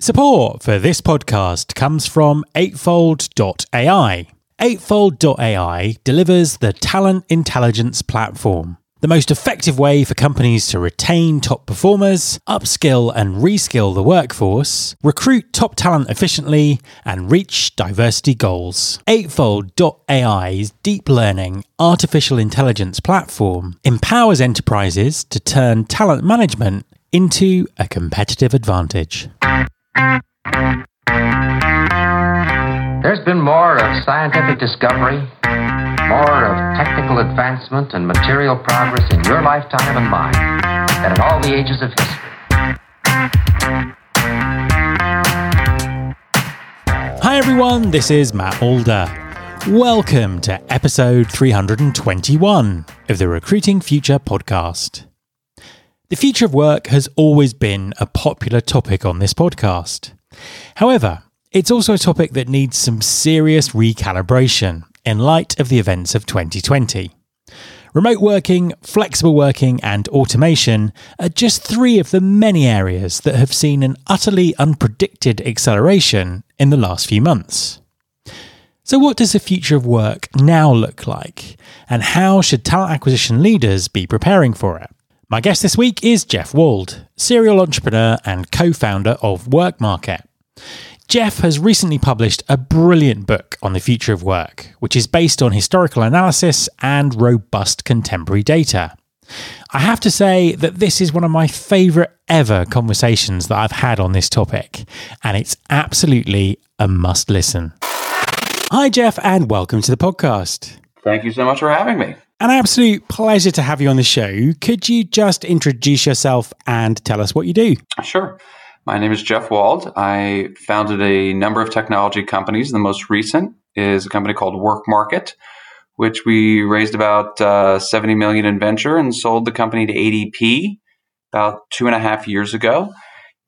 Support for this podcast comes from Eightfold.ai. Eightfold.ai delivers the talent intelligence platform, the most effective way for companies to retain top performers, upskill and reskill the workforce, recruit top talent efficiently, and reach diversity goals. Eightfold.ai's deep learning artificial intelligence platform empowers enterprises to turn talent management into a competitive advantage. There's been more of scientific discovery, more of technical advancement and material progress in your lifetime and mine than in all the ages of history. Hi everyone, this is Matt Alder. Welcome to episode 321 of the Recruiting Future podcast. The future of work has always been a popular topic on this podcast. However, it's also a topic that needs some serious recalibration in light of the events of 2020. Remote working, flexible working, and automation are just three of the many areas that have seen an utterly unpredicted acceleration in the last few months. So, what does the future of work now look like? And how should talent acquisition leaders be preparing for it? My guest this week is Jeff Wald, serial entrepreneur and co founder of WorkMarket. Jeff has recently published a brilliant book on the future of work, which is based on historical analysis and robust contemporary data. I have to say that this is one of my favourite ever conversations that I've had on this topic, and it's absolutely a must listen. Hi, Jeff, and welcome to the podcast. Thank you so much for having me. An absolute pleasure to have you on the show. Could you just introduce yourself and tell us what you do? Sure. My name is Jeff Wald. I founded a number of technology companies. The most recent is a company called Work Market, which we raised about uh, 70 million in venture and sold the company to ADP about two and a half years ago.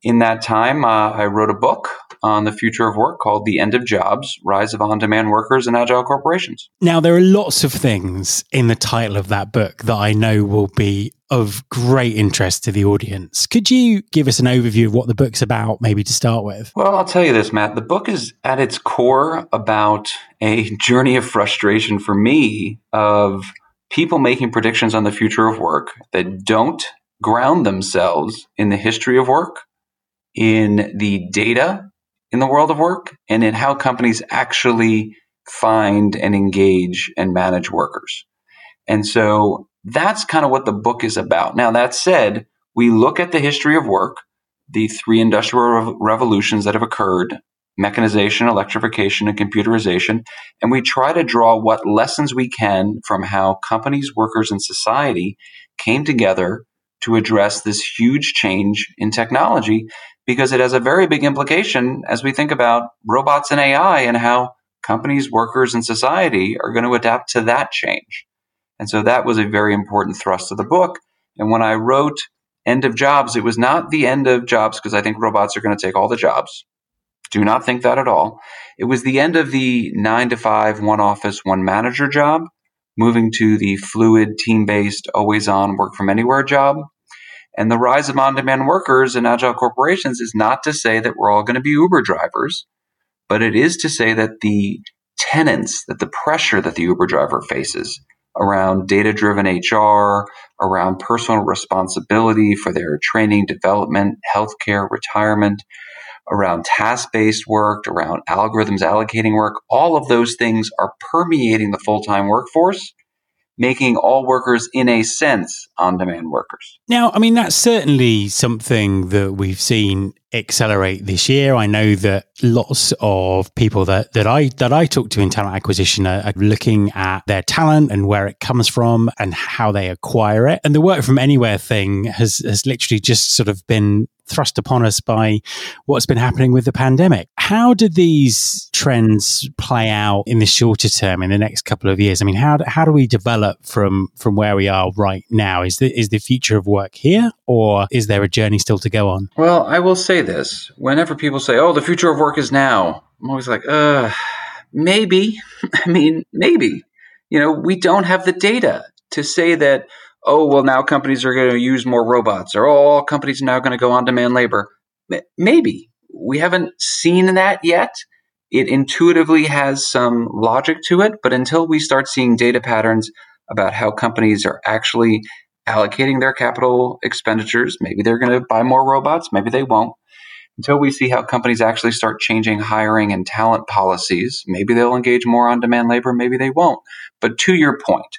In that time, uh, I wrote a book on the future of work called The End of Jobs Rise of On Demand Workers and Agile Corporations. Now, there are lots of things in the title of that book that I know will be of great interest to the audience. Could you give us an overview of what the book's about, maybe to start with? Well, I'll tell you this, Matt. The book is at its core about a journey of frustration for me of people making predictions on the future of work that don't ground themselves in the history of work, in the data in the world of work and in how companies actually find and engage and manage workers. And so that's kind of what the book is about. Now, that said, we look at the history of work, the three industrial revolutions that have occurred mechanization, electrification, and computerization. And we try to draw what lessons we can from how companies, workers, and society came together to address this huge change in technology because it has a very big implication as we think about robots and AI and how companies, workers, and society are going to adapt to that change. And so that was a very important thrust of the book. And when I wrote End of Jobs, it was not the end of jobs because I think robots are going to take all the jobs. Do not think that at all. It was the end of the nine to five, one office, one manager job, moving to the fluid, team based, always on, work from anywhere job. And the rise of on demand workers and agile corporations is not to say that we're all going to be Uber drivers, but it is to say that the tenants, that the pressure that the Uber driver faces around data driven HR, around personal responsibility for their training, development, healthcare, retirement, around task based work, around algorithms allocating work, all of those things are permeating the full time workforce making all workers, in a sense, on demand workers. Now, I mean, that's certainly something that we've seen accelerate this year. I know that lots of people that, that I that I talk to in talent acquisition are, are, looking at their talent and where it comes from and how they acquire it. And the work from anywhere thing has has literally just sort of been thrust upon us by what's been happening with the pandemic. How do these trends play out in the shorter term, in the next couple of years? I mean, how do, how do we develop from from where we are right now? Is the is the future of work here, or is there a journey still to go on? Well, I will say this: whenever people say, "Oh, the future of work is now," I'm always like, "Uh, maybe." I mean, maybe. You know, we don't have the data to say that oh, well, now companies are going to use more robots, or oh, all companies are now going to go on demand labor. Maybe. we haven't seen that yet. It intuitively has some logic to it, but until we start seeing data patterns about how companies are actually allocating their capital expenditures, maybe they're going to buy more robots, maybe they won't. Until we see how companies actually start changing hiring and talent policies, maybe they'll engage more on demand labor, maybe they won't. But to your point,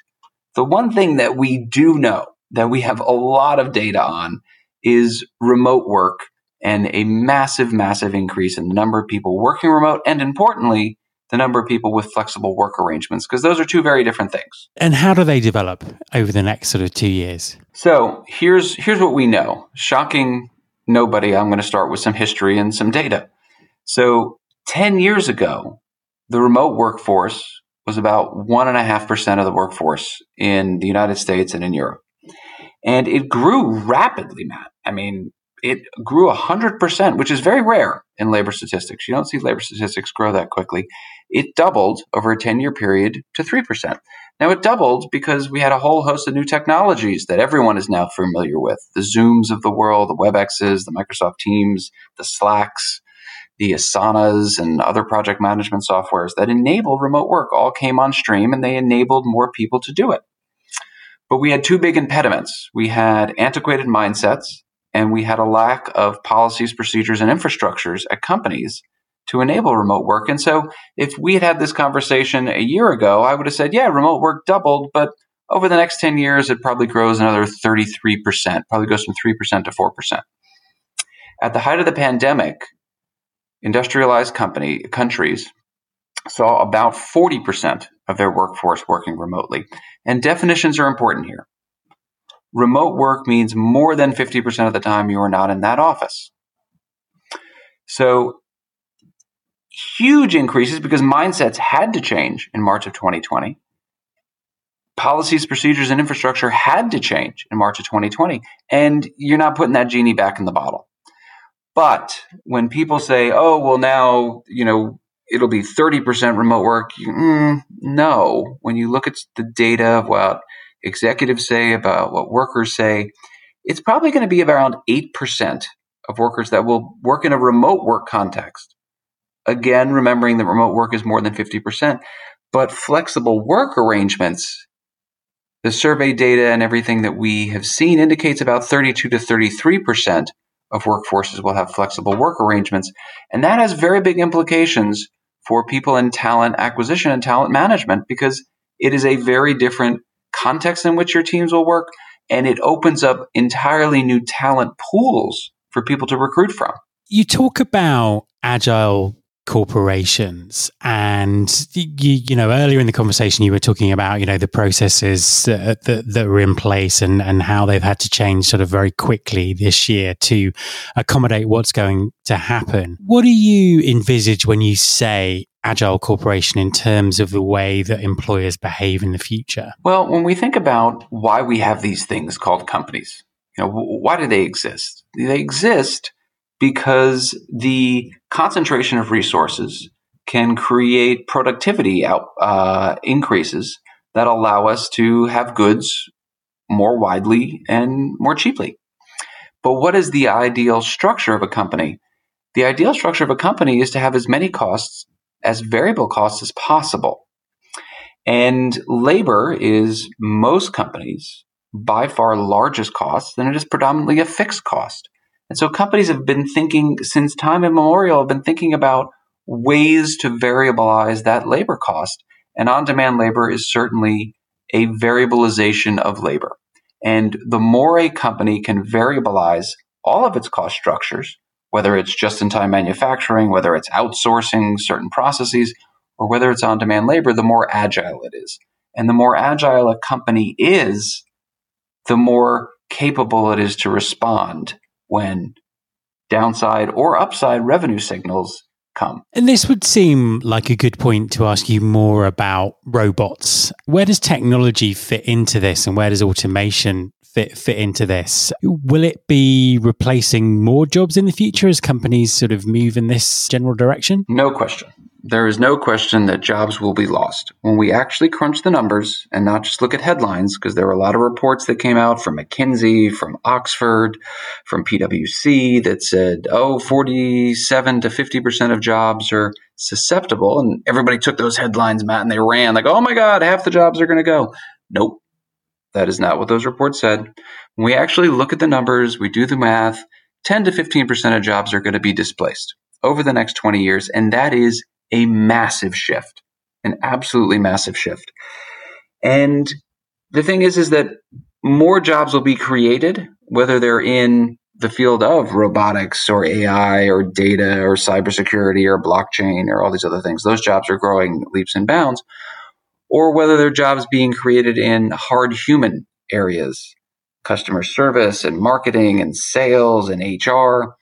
the one thing that we do know that we have a lot of data on is remote work and a massive, massive increase in the number of people working remote and importantly, the number of people with flexible work arrangements, because those are two very different things. And how do they develop over the next sort of two years? So here's here's what we know. Shocking nobody, I'm going to start with some history and some data. So 10 years ago, the remote workforce was about 1.5% of the workforce in the United States and in Europe. And it grew rapidly, Matt. I mean, it grew 100%, which is very rare in labor statistics. You don't see labor statistics grow that quickly. It doubled over a 10 year period to 3%. Now, it doubled because we had a whole host of new technologies that everyone is now familiar with the Zooms of the world, the WebExes, the Microsoft Teams, the Slacks, the Asanas, and other project management softwares that enable remote work all came on stream and they enabled more people to do it. But we had two big impediments. We had antiquated mindsets and we had a lack of policies, procedures, and infrastructures at companies to enable remote work. And so if we had had this conversation a year ago, I would have said, yeah, remote work doubled, but over the next 10 years, it probably grows another 33%, probably goes from 3% to 4%. At the height of the pandemic, industrialized company countries saw about 40% of their workforce working remotely. And definitions are important here. Remote work means more than 50% of the time you are not in that office. So, huge increases because mindsets had to change in March of 2020. Policies, procedures, and infrastructure had to change in March of 2020. And you're not putting that genie back in the bottle. But when people say, oh, well, now, you know, it'll be 30% remote work, mm, no. When you look at the data of what executives say, about what workers say, it's probably going to be around 8% of workers that will work in a remote work context. Again, remembering that remote work is more than 50%, but flexible work arrangements, the survey data and everything that we have seen indicates about 32 to 33% of workforces will have flexible work arrangements. And that has very big implications for people in talent acquisition and talent management because it is a very different context in which your teams will work, and it opens up entirely new talent pools for people to recruit from. You talk about agile corporations. And you, you know earlier in the conversation you were talking about you know the processes uh, that, that were in place and and how they've had to change sort of very quickly this year to accommodate what's going to happen. What do you envisage when you say agile corporation in terms of the way that employers behave in the future? Well when we think about why we have these things called companies you know why do they exist? They exist because the concentration of resources can create productivity out, uh, increases that allow us to have goods more widely and more cheaply. But what is the ideal structure of a company? The ideal structure of a company is to have as many costs as variable costs as possible. And labor is most companies by far largest cost, and it is predominantly a fixed cost. And so companies have been thinking since time immemorial, have been thinking about ways to variabilize that labor cost. And on demand labor is certainly a variabilization of labor. And the more a company can variabilize all of its cost structures, whether it's just in time manufacturing, whether it's outsourcing certain processes, or whether it's on demand labor, the more agile it is. And the more agile a company is, the more capable it is to respond when downside or upside revenue signals come. And this would seem like a good point to ask you more about robots. Where does technology fit into this and where does automation fit fit into this? Will it be replacing more jobs in the future as companies sort of move in this general direction? No question. There is no question that jobs will be lost. When we actually crunch the numbers and not just look at headlines, because there were a lot of reports that came out from McKinsey, from Oxford, from PwC that said, oh, 47 to 50% of jobs are susceptible. And everybody took those headlines, Matt, and they ran like, oh my God, half the jobs are going to go. Nope. That is not what those reports said. When we actually look at the numbers, we do the math, 10 to 15% of jobs are going to be displaced over the next 20 years. And that is a massive shift, an absolutely massive shift. And the thing is, is that more jobs will be created, whether they're in the field of robotics or AI or data or cybersecurity or blockchain or all these other things. Those jobs are growing leaps and bounds. Or whether they're jobs being created in hard human areas, customer service and marketing and sales and HR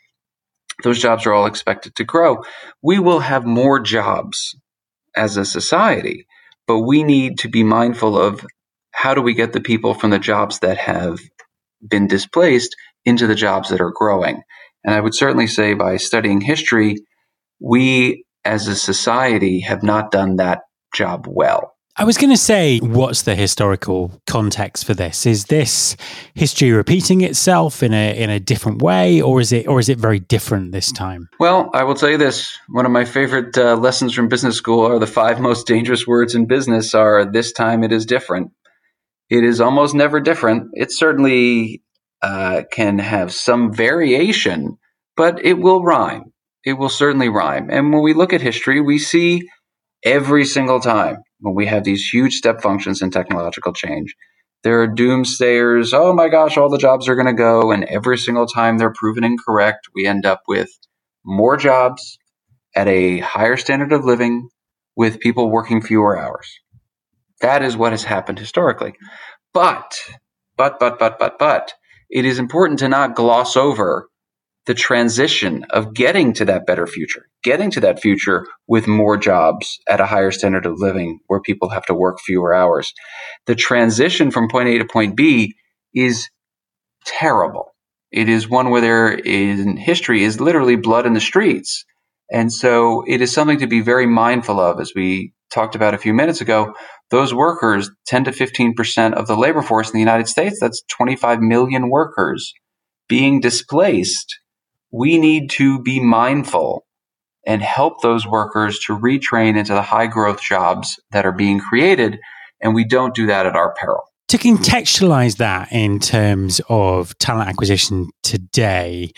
those jobs are all expected to grow. We will have more jobs as a society, but we need to be mindful of how do we get the people from the jobs that have been displaced into the jobs that are growing. And I would certainly say by studying history, we as a society have not done that job well. I was going to say, what's the historical context for this? Is this history repeating itself in a in a different way, or is it or is it very different this time? Well, I will tell you this: one of my favorite uh, lessons from business school are the five most dangerous words in business. Are this time it is different. It is almost never different. It certainly uh, can have some variation, but it will rhyme. It will certainly rhyme. And when we look at history, we see every single time when we have these huge step functions in technological change. There are doomsayers. Oh my gosh, all the jobs are going to go. And every single time they're proven incorrect, we end up with more jobs at a higher standard of living with people working fewer hours. That is what has happened historically. But, but, but, but, but, but, it is important to not gloss over the transition of getting to that better future, getting to that future with more jobs at a higher standard of living where people have to work fewer hours. The transition from point A to point B is terrible. It is one where there is in history is literally blood in the streets. And so it is something to be very mindful of as we talked about a few minutes ago. Those workers, 10 to 15% of the labor force in the United States, that's 25 million workers being displaced we need to be mindful and help those workers to retrain into the high growth jobs that are being created. And we don't do that at our peril. To contextualize that in terms of talent acquisition today,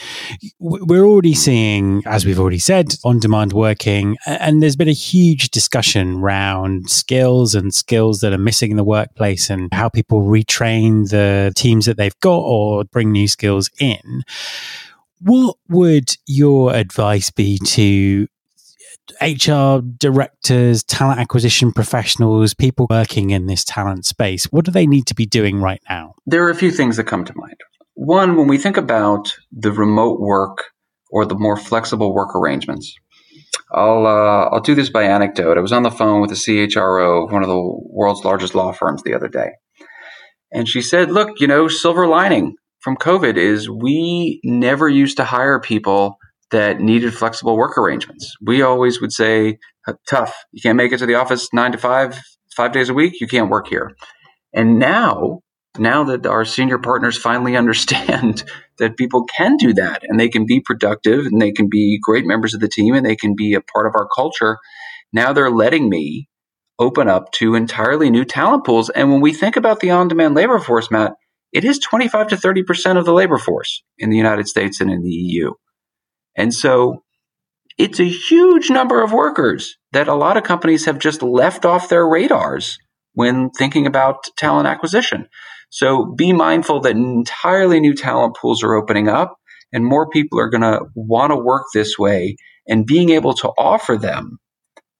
we're already seeing, as we've already said, on demand working, and there's been a huge discussion around skills and skills that are missing in the workplace and how people retrain the teams that they've got or bring new skills in. What would your advice be to HR directors, talent acquisition professionals, people working in this talent space? What do they need to be doing right now? There are a few things that come to mind. One, when we think about the remote work or the more flexible work arrangements, I'll uh, I'll do this by anecdote. I was on the phone with a CHRO of one of the world's largest law firms the other day, and she said, "Look, you know, silver lining from COVID is we never used to hire people that needed flexible work arrangements. We always would say, tough, you can't make it to the office nine to five, five days a week, you can't work here. And now, now that our senior partners finally understand that people can do that and they can be productive and they can be great members of the team and they can be a part of our culture, now they're letting me open up to entirely new talent pools. And when we think about the on demand labor force, Matt, it is 25 to 30% of the labor force in the United States and in the EU. And so it's a huge number of workers that a lot of companies have just left off their radars when thinking about talent acquisition. So be mindful that entirely new talent pools are opening up and more people are going to want to work this way and being able to offer them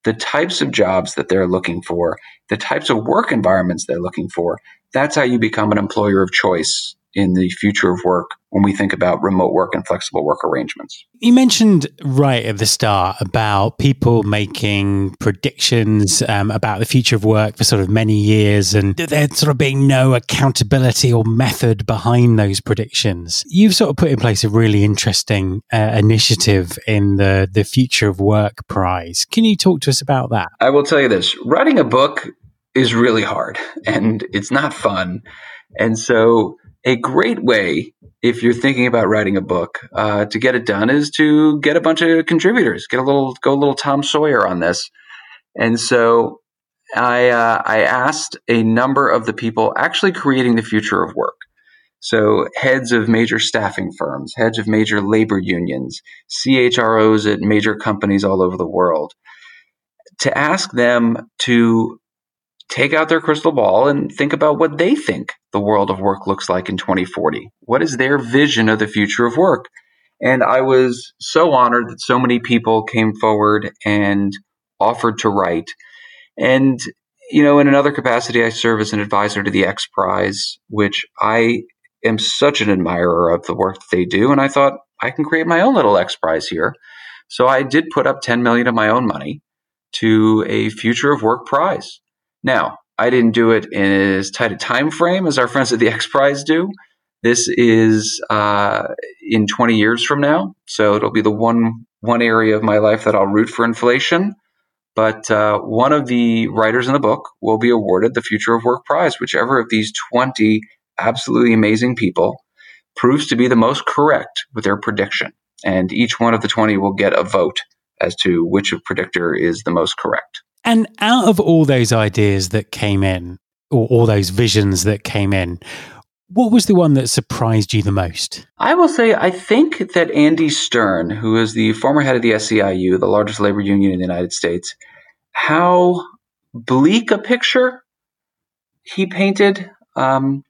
the types of jobs that they're looking for, the types of work environments they're looking for, that's how you become an employer of choice in the future of work when we think about remote work and flexible work arrangements. You mentioned right at the start about people making predictions um, about the future of work for sort of many years and there sort of being no accountability or method behind those predictions. You've sort of put in place a really interesting uh, initiative in the, the Future of Work Prize. Can you talk to us about that? I will tell you this writing a book is really hard and it's not fun. And so, a great way, if you're thinking about writing a book, uh, to get it done is to get a bunch of contributors, get a little, go a little Tom Sawyer on this. And so, I uh, I asked a number of the people actually creating the future of work. So, heads of major staffing firms, heads of major labor unions, CHROs at major companies all over the world, to ask them to take out their crystal ball and think about what they think the world of work looks like in 2040. What is their vision of the future of work? And I was so honored that so many people came forward and offered to write. And, you know, in another capacity, I serve as an advisor to the X Prize, which I am such an admirer of the work that they do. And I thought I can create my own little X Prize here. So I did put up 10 million of my own money to a future of work prize. Now, I didn't do it in as tight a time frame as our friends at the X Prize do. This is uh, in 20 years from now, so it'll be the one one area of my life that I'll root for inflation. But uh, one of the writers in the book will be awarded the Future of Work Prize, whichever of these 20 absolutely amazing people proves to be the most correct with their prediction. And each one of the 20 will get a vote as to which predictor is the most correct. And out of all those ideas that came in, or all those visions that came in, what was the one that surprised you the most? I will say, I think that Andy Stern, who is the former head of the SEIU, the largest labor union in the United States, how bleak a picture he painted. Um,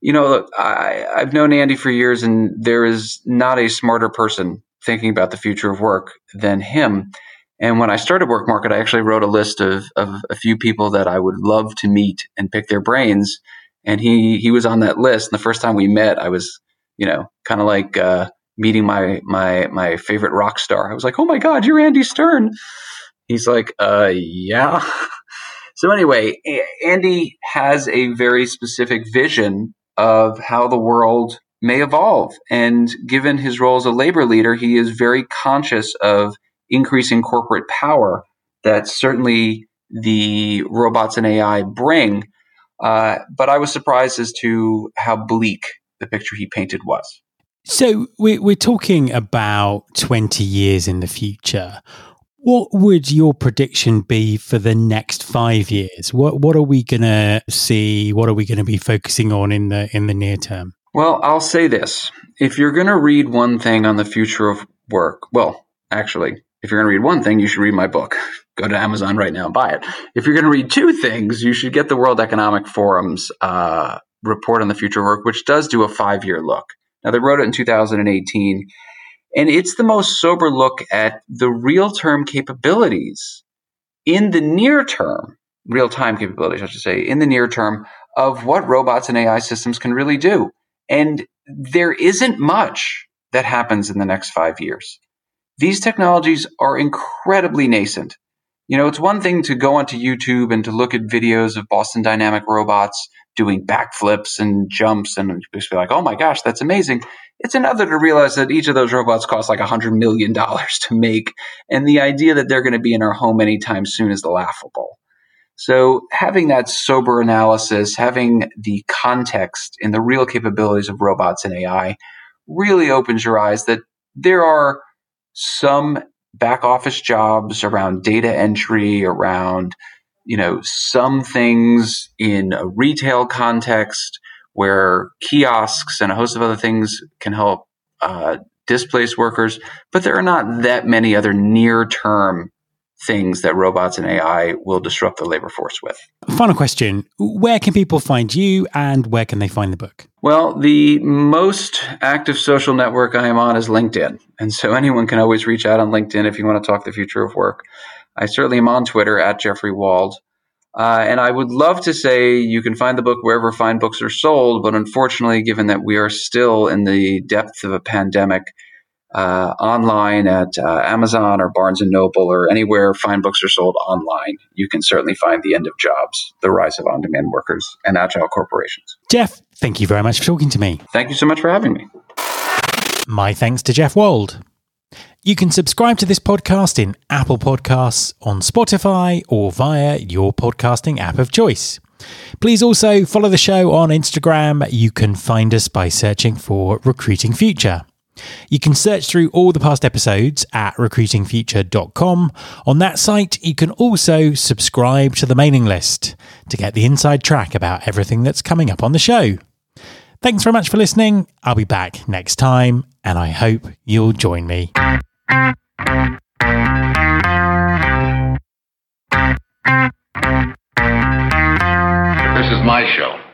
you know, I, I've known Andy for years, and there is not a smarter person thinking about the future of work than him. And when I started Work Market, I actually wrote a list of, of a few people that I would love to meet and pick their brains. And he, he was on that list. And the first time we met, I was, you know, kind of like uh, meeting my, my, my favorite rock star. I was like, oh my God, you're Andy Stern. He's like, uh, yeah. so anyway, Andy has a very specific vision of how the world may evolve. And given his role as a labor leader, he is very conscious of increasing corporate power that certainly the robots and AI bring. Uh, but I was surprised as to how bleak the picture he painted was. So we're, we're talking about 20 years in the future. What would your prediction be for the next five years? What what are we gonna see? What are we gonna be focusing on in the in the near term? Well, I'll say this: if you're gonna read one thing on the future of work, well, actually, if you're going to read one thing, you should read my book. Go to Amazon right now and buy it. If you're going to read two things, you should get the World Economic Forum's uh, report on the future of work, which does do a five year look. Now, they wrote it in 2018, and it's the most sober look at the real term capabilities in the near term, real time capabilities, I should say, in the near term of what robots and AI systems can really do. And there isn't much that happens in the next five years these technologies are incredibly nascent. You know, it's one thing to go onto YouTube and to look at videos of Boston Dynamic robots doing backflips and jumps and just be like, oh my gosh, that's amazing. It's another to realize that each of those robots cost like $100 million to make. And the idea that they're going to be in our home anytime soon is laughable. So having that sober analysis, having the context and the real capabilities of robots and AI really opens your eyes that there are some back office jobs around data entry, around you know some things in a retail context where kiosks and a host of other things can help uh, displace workers, but there are not that many other near term things that robots and AI will disrupt the labor force with. Final question Where can people find you and where can they find the book? Well, the most active social network I am on is LinkedIn. And so anyone can always reach out on LinkedIn if you want to talk the future of work. I certainly am on Twitter at Jeffrey Wald. Uh, and I would love to say you can find the book wherever fine books are sold, but unfortunately, given that we are still in the depth of a pandemic, uh, online at uh, Amazon or Barnes and Noble or anywhere fine books are sold online, you can certainly find The End of Jobs, The Rise of On Demand Workers, and Agile Corporations. Jeff, thank you very much for talking to me. Thank you so much for having me. My thanks to Jeff Wald. You can subscribe to this podcast in Apple Podcasts, on Spotify, or via your podcasting app of choice. Please also follow the show on Instagram. You can find us by searching for Recruiting Future. You can search through all the past episodes at recruitingfuture.com. On that site, you can also subscribe to the mailing list to get the inside track about everything that's coming up on the show. Thanks very much for listening. I'll be back next time, and I hope you'll join me. This is my show.